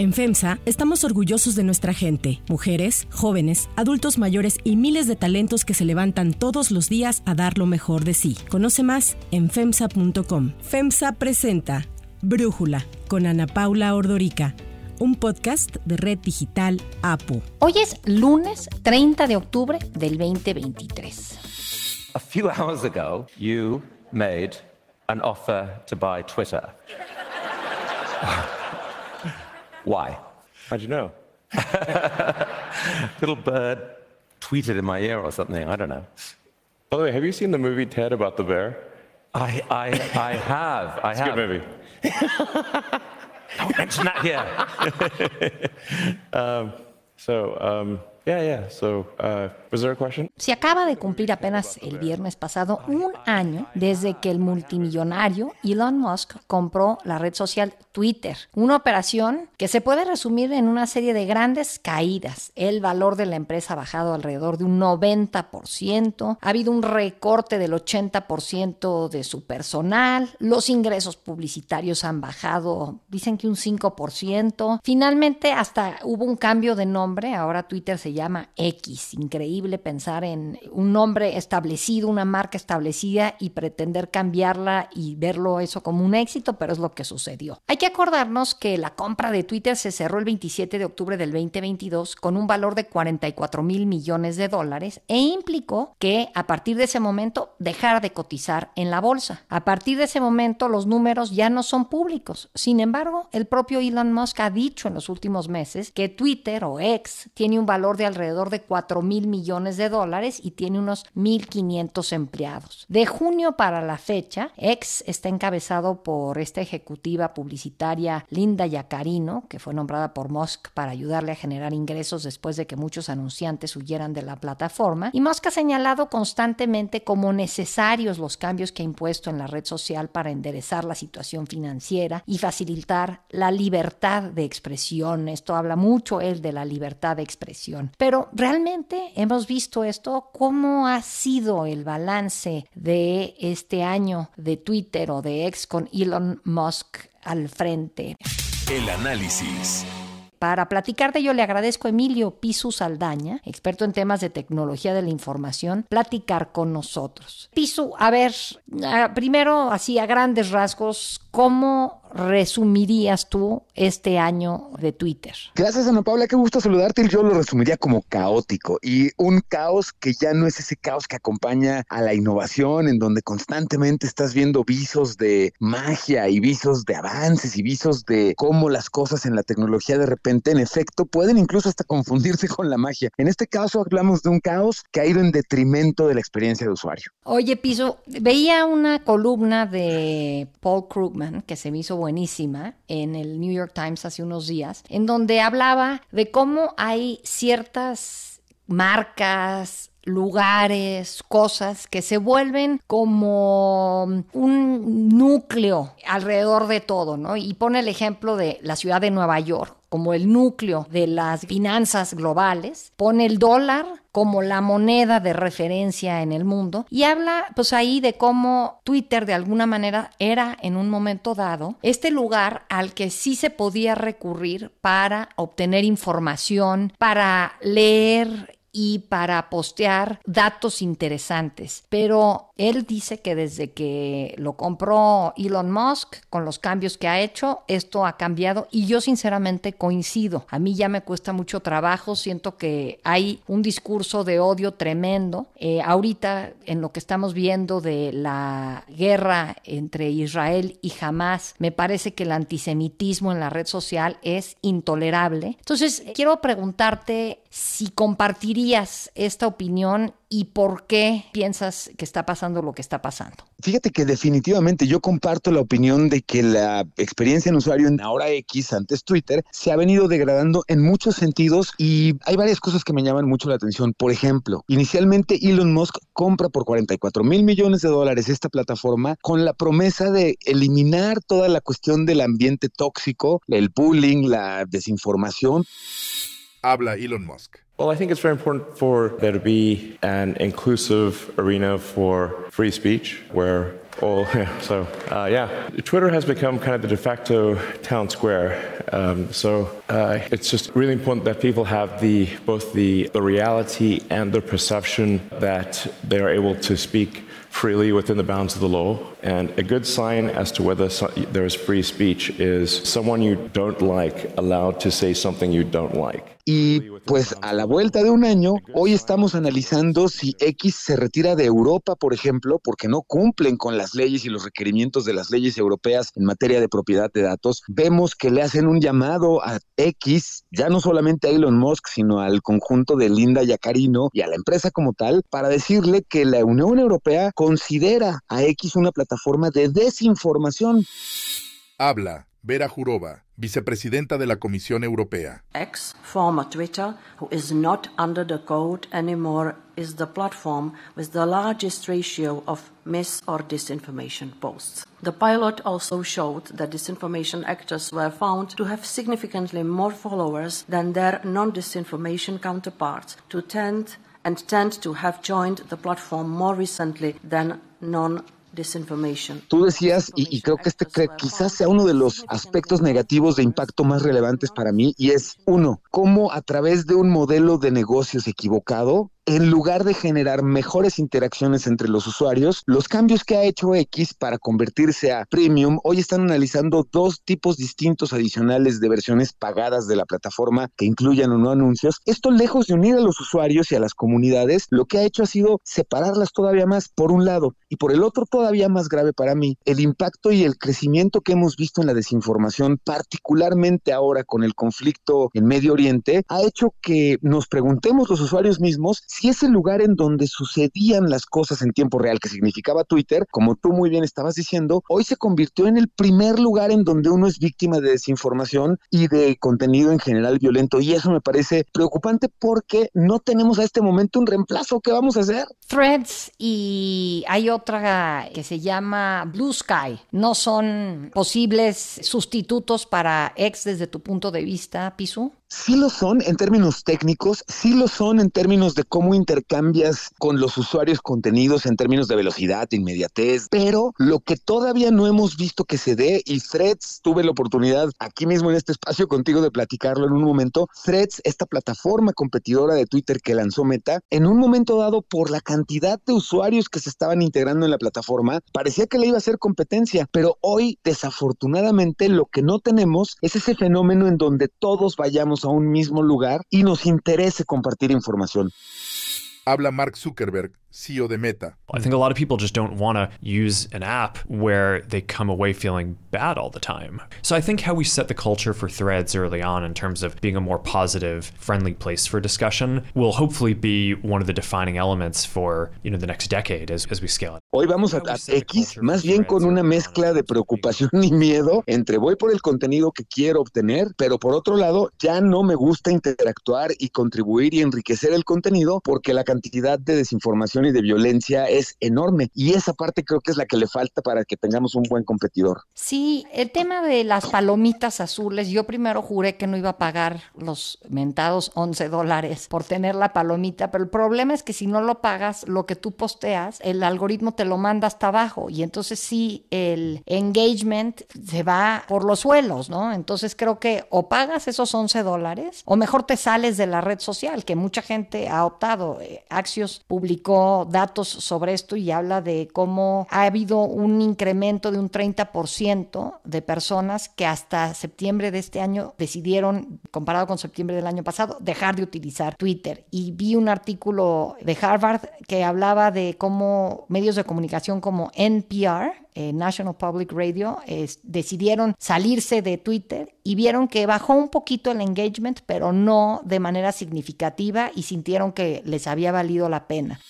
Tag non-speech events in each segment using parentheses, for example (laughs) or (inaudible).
En FEMSA estamos orgullosos de nuestra gente, mujeres, jóvenes, adultos mayores y miles de talentos que se levantan todos los días a dar lo mejor de sí. Conoce más en FEMSA.com. FEMSA presenta Brújula con Ana Paula Ordorica un podcast de Red Digital APU. Hoy es lunes 30 de octubre del 2023. A few hours ago, you made an offer to buy Twitter. (laughs) Why? How'd you know? (laughs) Little bird tweeted in my ear or something. I don't know. By the way, have you seen the movie Ted about the bear? I, I, I have. I It's a good movie. Don't mention that here. (laughs) So, um. So, uh, question? Se acaba de cumplir apenas el viernes pasado un año desde que el multimillonario Elon Musk compró la red social Twitter, una operación que se puede resumir en una serie de grandes caídas. El valor de la empresa ha bajado alrededor de un 90%, ha habido un recorte del 80% de su personal, los ingresos publicitarios han bajado, dicen que un 5%, finalmente hasta hubo un cambio de nombre, ahora Twitter se llama X, increíble pensar en un nombre establecido, una marca establecida y pretender cambiarla y verlo eso como un éxito, pero es lo que sucedió. Hay que acordarnos que la compra de Twitter se cerró el 27 de octubre del 2022 con un valor de 44 mil millones de dólares e implicó que a partir de ese momento dejara de cotizar en la bolsa. A partir de ese momento los números ya no son públicos. Sin embargo, el propio Elon Musk ha dicho en los últimos meses que Twitter o X tiene un valor de alrededor de 4 mil millones de dólares y tiene unos 1.500 empleados. De junio para la fecha, X está encabezado por esta ejecutiva publicitaria Linda Yacarino, que fue nombrada por Musk para ayudarle a generar ingresos después de que muchos anunciantes huyeran de la plataforma. Y Musk ha señalado constantemente como necesarios los cambios que ha impuesto en la red social para enderezar la situación financiera y facilitar la libertad de expresión. Esto habla mucho él de la libertad de expresión. Pero realmente hemos visto esto, cómo ha sido el balance de este año de Twitter o de X con Elon Musk al frente. El análisis. Para platicar de ello le agradezco a Emilio Pisu Saldaña, experto en temas de tecnología de la información, platicar con nosotros. Pisu, a ver, primero así a grandes rasgos, ¿cómo resumirías tú este año de Twitter? Gracias, Ana Paula, qué gusto saludarte. Yo lo resumiría como caótico y un caos que ya no es ese caos que acompaña a la innovación, en donde constantemente estás viendo visos de magia y visos de avances y visos de cómo las cosas en la tecnología de repente, en efecto, pueden incluso hasta confundirse con la magia. En este caso hablamos de un caos que ha ido en detrimento de la experiencia de usuario. Oye, Piso, veía una columna de Paul Krugman que se me hizo buenísima en el New York Times hace unos días, en donde hablaba de cómo hay ciertas marcas, lugares, cosas que se vuelven como un núcleo alrededor de todo, ¿no? Y pone el ejemplo de la ciudad de Nueva York como el núcleo de las finanzas globales, pone el dólar como la moneda de referencia en el mundo y habla pues ahí de cómo Twitter de alguna manera era en un momento dado este lugar al que sí se podía recurrir para obtener información, para leer y para postear datos interesantes. Pero él dice que desde que lo compró Elon Musk, con los cambios que ha hecho, esto ha cambiado y yo sinceramente coincido. A mí ya me cuesta mucho trabajo, siento que hay un discurso de odio tremendo. Eh, ahorita en lo que estamos viendo de la guerra entre Israel y Hamas, me parece que el antisemitismo en la red social es intolerable. Entonces, quiero preguntarte si compartirías esta opinión y por qué piensas que está pasando lo que está pasando. Fíjate que definitivamente yo comparto la opinión de que la experiencia en usuario en ahora X, antes Twitter, se ha venido degradando en muchos sentidos y hay varias cosas que me llaman mucho la atención. Por ejemplo, inicialmente Elon Musk compra por 44 mil millones de dólares esta plataforma con la promesa de eliminar toda la cuestión del ambiente tóxico, el bullying, la desinformación. Habla Elon Musk. Well, I think it's very important for there to be an inclusive arena for free speech where all, (laughs) yeah, so uh, yeah, Twitter has become kind of the de facto town square. Um, so uh, it's just really important that people have the both the, the reality and the perception that they are able to speak freely within the bounds of the law. And a good sign as to whether there is free speech is someone you don't like allowed to say something you don't like. Y pues a la vuelta de un año, hoy estamos analizando si X se retira de Europa, por ejemplo, porque no cumplen con las leyes y los requerimientos de las leyes europeas en materia de propiedad de datos. Vemos que le hacen un llamado a X, ya no solamente a Elon Musk, sino al conjunto de Linda Yacarino y a la empresa como tal, para decirle que la Unión Europea considera a X una plataforma de desinformación. Habla Vera Jurova, vicepresidenta de la Comisión Europea. X, former Twitter, who is not under the code anymore, is the platform with the largest ratio of mis or disinformation posts. The pilot also showed that disinformation actors were found to have significantly more followers than their non disinformation counterparts, to tend and tend to have joined the platform more recently than non Tú decías, y, y, creo que este quizás sea uno de los aspectos negativos de impacto más relevantes para mí, y es uno, cómo a través de un modelo de negocios equivocado, en lugar de generar mejores interacciones entre los usuarios, los cambios que ha hecho X para convertirse a premium, hoy están analizando dos tipos distintos adicionales de versiones pagadas de la plataforma que incluyan o no anuncios. Esto lejos de unir a los usuarios y a las comunidades, lo que ha hecho ha sido separarlas todavía más por un lado y por el otro todavía más grave para mí, el impacto y el crecimiento que hemos visto en la desinformación, particularmente ahora con el conflicto en Medio Oriente, ha hecho que nos preguntemos los usuarios mismos si ese lugar en donde sucedían las cosas en tiempo real, que significaba Twitter, como tú muy bien estabas diciendo, hoy se convirtió en el primer lugar en donde uno es víctima de desinformación y de contenido en general violento. Y eso me parece preocupante porque no tenemos a este momento un reemplazo. ¿Qué vamos a hacer? Threads y hay otra que se llama Blue Sky. ¿No son posibles sustitutos para ex desde tu punto de vista, Pisu? Sí lo son en términos técnicos, sí lo son en términos de cómo intercambias con los usuarios contenidos en términos de velocidad, inmediatez, pero lo que todavía no hemos visto que se dé, y Threads, tuve la oportunidad aquí mismo en este espacio contigo de platicarlo en un momento, Threads, esta plataforma competidora de Twitter que lanzó Meta, en un momento dado por la cantidad de usuarios que se estaban integrando en la plataforma, parecía que le iba a hacer competencia, pero hoy desafortunadamente lo que no tenemos es ese fenómeno en donde todos vayamos a un mismo lugar y nos interese compartir información. Habla Mark Zuckerberg, CEO de Meta. I think a lot of people just don't want to use an app where they come away feeling bad all the time. So I think how we set the culture for threads early on in terms of being a more positive, friendly place for discussion will hopefully be one of the defining elements for, you know, the next decade as, as we scale it. Hoy vamos a, a X más bien con una mezcla de preocupación y miedo entre voy por el contenido que quiero obtener, pero por otro lado ya no me gusta interactuar y contribuir y enriquecer el contenido porque la cantidad de desinformación y de violencia es enorme. Y esa parte creo que es la que le falta para que tengamos un buen competidor. Sí, el tema de las palomitas azules, yo primero juré que no iba a pagar los mentados 11 dólares por tener la palomita, pero el problema es que si no lo pagas, lo que tú posteas, el algoritmo te lo manda hasta abajo y entonces sí, el engagement se va por los suelos, ¿no? Entonces creo que o pagas esos 11 dólares o mejor te sales de la red social, que mucha gente ha optado. Axios publicó datos sobre esto y habla de cómo ha habido un incremento de un 30% de personas que hasta septiembre de este año decidieron, comparado con septiembre del año pasado, dejar de utilizar Twitter. Y vi un artículo de Harvard que hablaba de cómo medios de comunicación como NPR, eh, National Public Radio, decidieron salirse de Twitter y vieron que bajó un poquito el engagement, pero no de manera significativa y sintieron que les había valido la pena.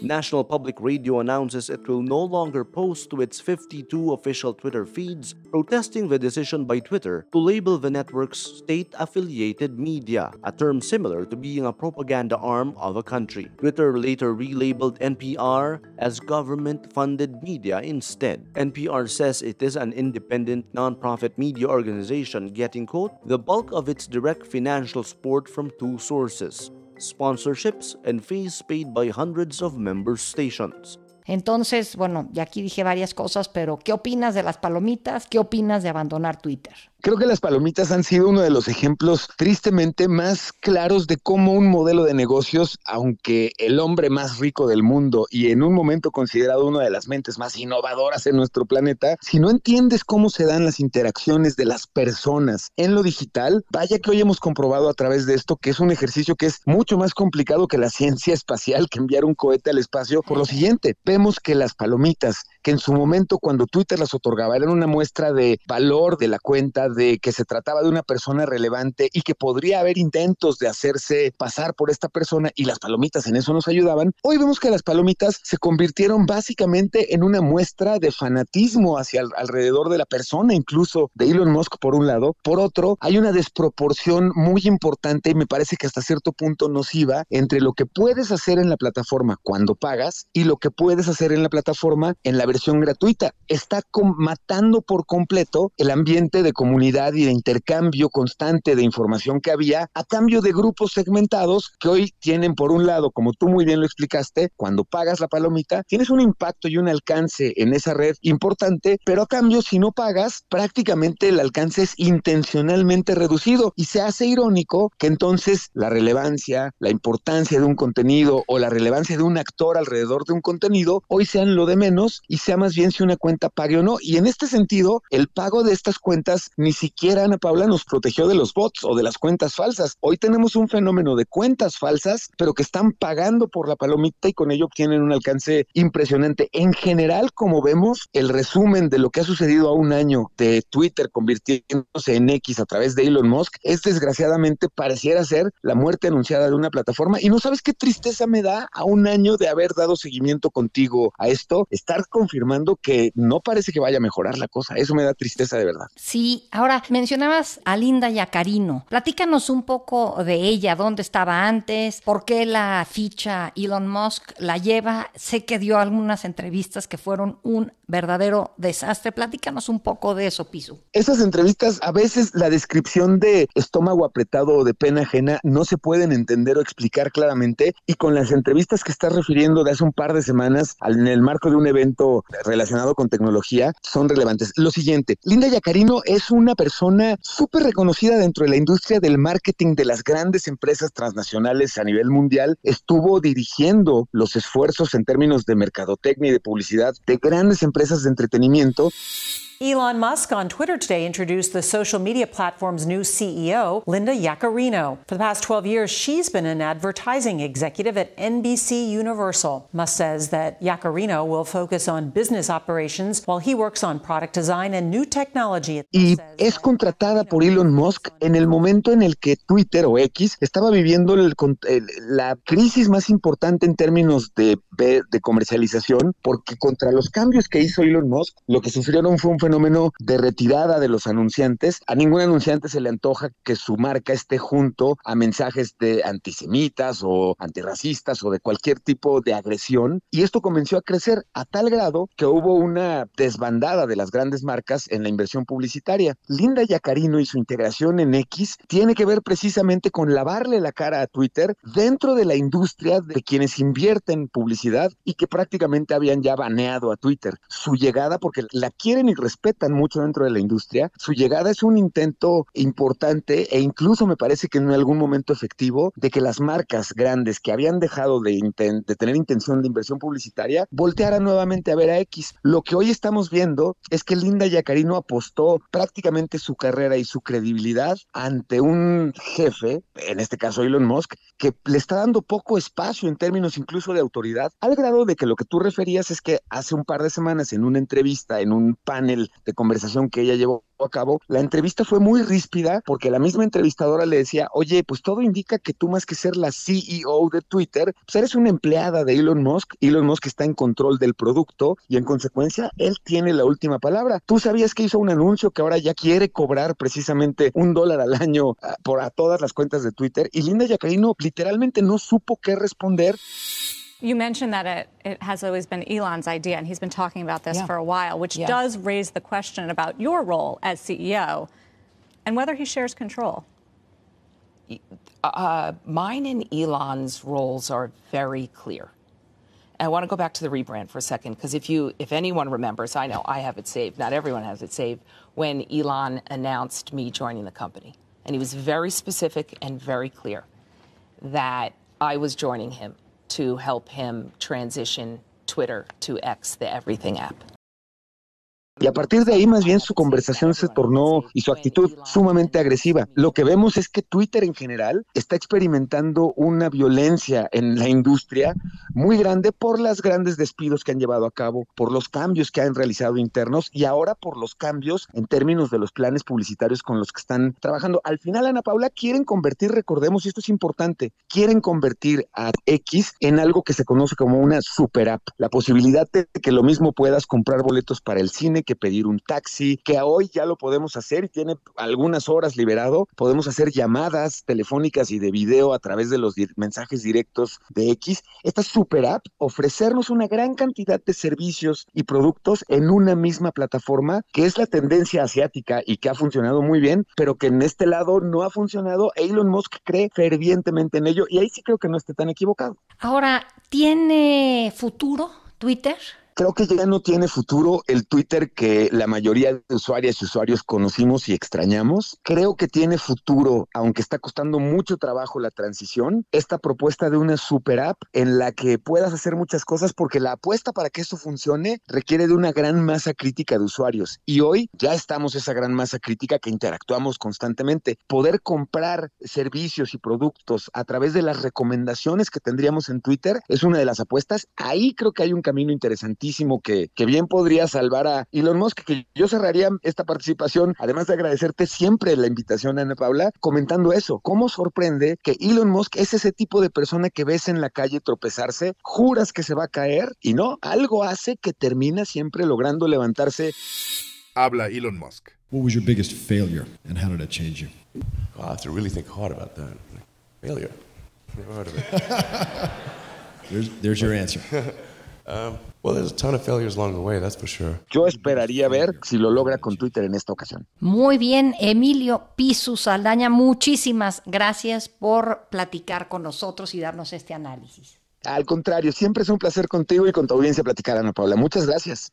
National Public Radio announces it will no longer post to its 52 official Twitter feeds, protesting the decision by Twitter to label the network's state affiliated media, a term similar to being a propaganda arm of a country. Twitter later relabeled NPR as government funded media instead. NPR says it is an independent nonprofit media organization getting, quote, the bulk of its direct financial support from two sources sponsorships, and fees paid by hundreds of member stations. Entonces, bueno, ya aquí dije varias cosas, pero ¿qué opinas de las palomitas? ¿Qué opinas de abandonar Twitter? Creo que las palomitas han sido uno de los ejemplos tristemente más claros de cómo un modelo de negocios, aunque el hombre más rico del mundo y en un momento considerado una de las mentes más innovadoras en nuestro planeta, si no entiendes cómo se dan las interacciones de las personas en lo digital, vaya que hoy hemos comprobado a través de esto que es un ejercicio que es mucho más complicado que la ciencia espacial, que enviar un cohete al espacio. Por lo siguiente, vemos que las palomitas, que en su momento cuando Twitter las otorgaba, eran una muestra de valor de la cuenta, de que se trataba de una persona relevante y que podría haber intentos de hacerse pasar por esta persona y las palomitas en eso nos ayudaban, hoy vemos que las palomitas se convirtieron básicamente en una muestra de fanatismo hacia alrededor de la persona, incluso de Elon Musk por un lado. Por otro, hay una desproporción muy importante y me parece que hasta cierto punto nociva entre lo que puedes hacer en la plataforma cuando pagas y lo que puedes hacer en la plataforma en la versión gratuita. Está matando por completo el ambiente de comunidad y de intercambio constante de información que había a cambio de grupos segmentados que hoy tienen por un lado, como tú muy bien lo explicaste, cuando pagas la palomita, tienes un impacto y un alcance en esa red importante, pero a cambio si no pagas, prácticamente el alcance es intencionalmente reducido y se hace irónico que entonces la relevancia, la importancia de un contenido o la relevancia de un actor alrededor de un contenido hoy sean lo de menos y sea más bien si una cuenta pague o no. Y en este sentido, el pago de estas cuentas ni siquiera Ana Paula nos protegió de los bots o de las cuentas falsas. Hoy tenemos un fenómeno de cuentas falsas, pero que están pagando por la palomita y con ello obtienen un alcance impresionante. En general, como vemos, el resumen de lo que ha sucedido a un año de Twitter convirtiéndose en X a través de Elon Musk es desgraciadamente pareciera ser la muerte anunciada de una plataforma. Y no sabes qué tristeza me da a un año de haber dado seguimiento contigo a esto, estar confirmando que no parece que vaya a mejorar la cosa. Eso me da tristeza de verdad. Sí, ahora mencionabas a Linda Yacarino. Platícanos un poco de ella, dónde estaba antes, por qué la ficha Elon Musk la lleva. Sé que dio algunas entrevistas que fueron un verdadero desastre. Platícanos un poco de eso, Piso. Esas entrevistas, a veces la descripción de estómago apretado o de pena ajena no se pueden entender o explicar claramente y con las entrevistas que estás refiriendo de hace un par de semanas en el marco de un evento relacionado con tecnología son relevantes. Lo siguiente, Linda Yacarino es una persona súper reconocida dentro de la industria del marketing de las grandes empresas transnacionales a nivel mundial. Estuvo dirigiendo los esfuerzos en términos de mercadotecnia y de publicidad de grandes empresas de entretenimiento. Elon Musk on Twitter today introduced the social media platform's new CEO, Linda Yaccarino. For the past 12 years, she's been an advertising executive at NBC Universal. Musk says that Yaccarino will focus on business operations while he works on product design and new technology. Y es contratada por Elon Musk en el momento en el que Twitter o X estaba viviendo el, el, la crisis más importante en términos de, de comercialización, porque contra los cambios que hizo Elon Musk, lo que sufrieron fue un fenómeno fenómeno de retirada de los anunciantes. A ningún anunciante se le antoja que su marca esté junto a mensajes de antisemitas o antirracistas o de cualquier tipo de agresión. Y esto comenzó a crecer a tal grado que hubo una desbandada de las grandes marcas en la inversión publicitaria. Linda Yacarino y su integración en X tiene que ver precisamente con lavarle la cara a Twitter dentro de la industria de quienes invierten publicidad y que prácticamente habían ya baneado a Twitter. Su llegada, porque la quieren y respetan respetan mucho dentro de la industria. Su llegada es un intento importante e incluso me parece que en algún momento efectivo de que las marcas grandes que habían dejado de, tener intención de inversión publicitaria voltearan nuevamente a ver a X. Lo que hoy estamos viendo es que Linda Yacarino apostó prácticamente su carrera y su credibilidad ante un jefe, en este caso Elon Musk, que le está dando poco espacio en términos incluso de autoridad, al grado de que lo que tú referías es que hace un par de semanas en una entrevista, en un panel de conversación que ella llevó a cabo, la entrevista fue muy ríspida porque la misma entrevistadora le decía, oye, pues todo indica que tú más que ser la CEO de Twitter, pues eres una empleada de Elon Musk, Elon Musk está en control del producto y en consecuencia él tiene la última palabra. Tú sabías que hizo un anuncio que ahora ya quiere cobrar precisamente un dólar al año ah, por a todas las cuentas de Twitter y Linda Yacarino literalmente no supo qué responder. You mentioned that it, it, has always been Elon's idea, and he's been talking about this yeah. for a while, which yeah. does raise the question about your role as CEO and whether he shares control. Uh, mine and Elon's roles are very clear. I want to go back to the rebrand for a second because if you, if anyone remembers, I know I have it saved. Not everyone has it saved. When Elon announced me joining the company, and he was very specific and very clear that I was joining him to help him transition Twitter to X, the Everything app. Y a partir de ahí, más bien, su conversación se tornó y su actitud sumamente agresiva. Lo que vemos es que Twitter en general está experimentando una violencia en la industria muy grande por los grandes despidos que han llevado a cabo, por los cambios que han realizado internos y ahora por los cambios en términos de los planes publicitarios con los que están trabajando. Al final, Ana Paula, quieren convertir, recordemos, y esto es importante, quieren convertir a X en algo que se conoce como una super app. La posibilidad de que lo mismo puedas comprar boletos para el cine, que pedir un taxi, que hoy ya lo podemos hacer y tiene algunas horas liberado. Podemos hacer llamadas telefónicas y de video a través de los mensajes directos de X. Esta super app ofrecernos una gran cantidad de servicios y productos en una misma plataforma, que es la tendencia asiática y que ha funcionado muy bien, pero que en este lado no ha funcionado. Elon Musk cree fervientemente en ello y ahí sí creo que no esté tan equivocado. Ahora, ¿tiene futuro Twitter? Creo que ya no tiene futuro el Twitter que la mayoría de usuarias y usuarios conocimos y extrañamos. Creo que tiene futuro, aunque está costando mucho trabajo la transición, esta propuesta de una super app en la que puedas hacer muchas cosas porque la apuesta para que esto funcione requiere de una gran masa crítica de usuarios. Y hoy ya estamos esa gran masa crítica que interactuamos constantemente. Poder comprar servicios y productos a través de las recomendaciones que tendríamos en Twitter es una de las apuestas. Ahí creo que hay un camino interesante que, que bien podría salvar a Elon Musk, que yo cerraría esta participación, además de agradecerte siempre la invitación, Ana Paula, comentando eso. ¿Cómo sorprende que Elon Musk es ese tipo de persona que ves en la calle tropezarse, juras que se va a caer y no, algo hace que termina siempre logrando levantarse? Habla Elon Musk. What was your biggest failure and how did it change you? Oh, I have to really think hard about that. Failure. Never heard of it. there's, there's your answer. (laughs) Um, well, there's a ton of failures along the way, that's for sure. Yo esperaría ver si lo logra con Twitter en esta ocasión. Muy bien, Emilio Pisu Saldaña, muchísimas gracias por platicar con nosotros y darnos este análisis. Al contrario, siempre es un placer contigo y con tu audiencia platicar, Ana Paula. Muchas gracias.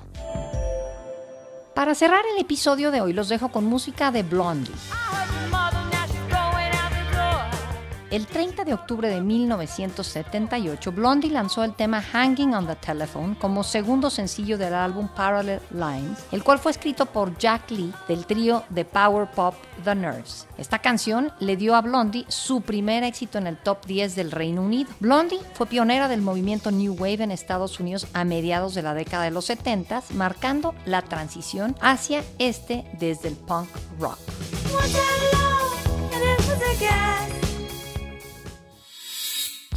Para cerrar el episodio de hoy los dejo con música de Blondie. El 30 de octubre de 1978, Blondie lanzó el tema Hanging on the Telephone como segundo sencillo del álbum Parallel Lines, el cual fue escrito por Jack Lee del trío de power pop The Nerves. Esta canción le dio a Blondie su primer éxito en el top 10 del Reino Unido. Blondie fue pionera del movimiento New Wave en Estados Unidos a mediados de la década de los 70, marcando la transición hacia este desde el punk rock.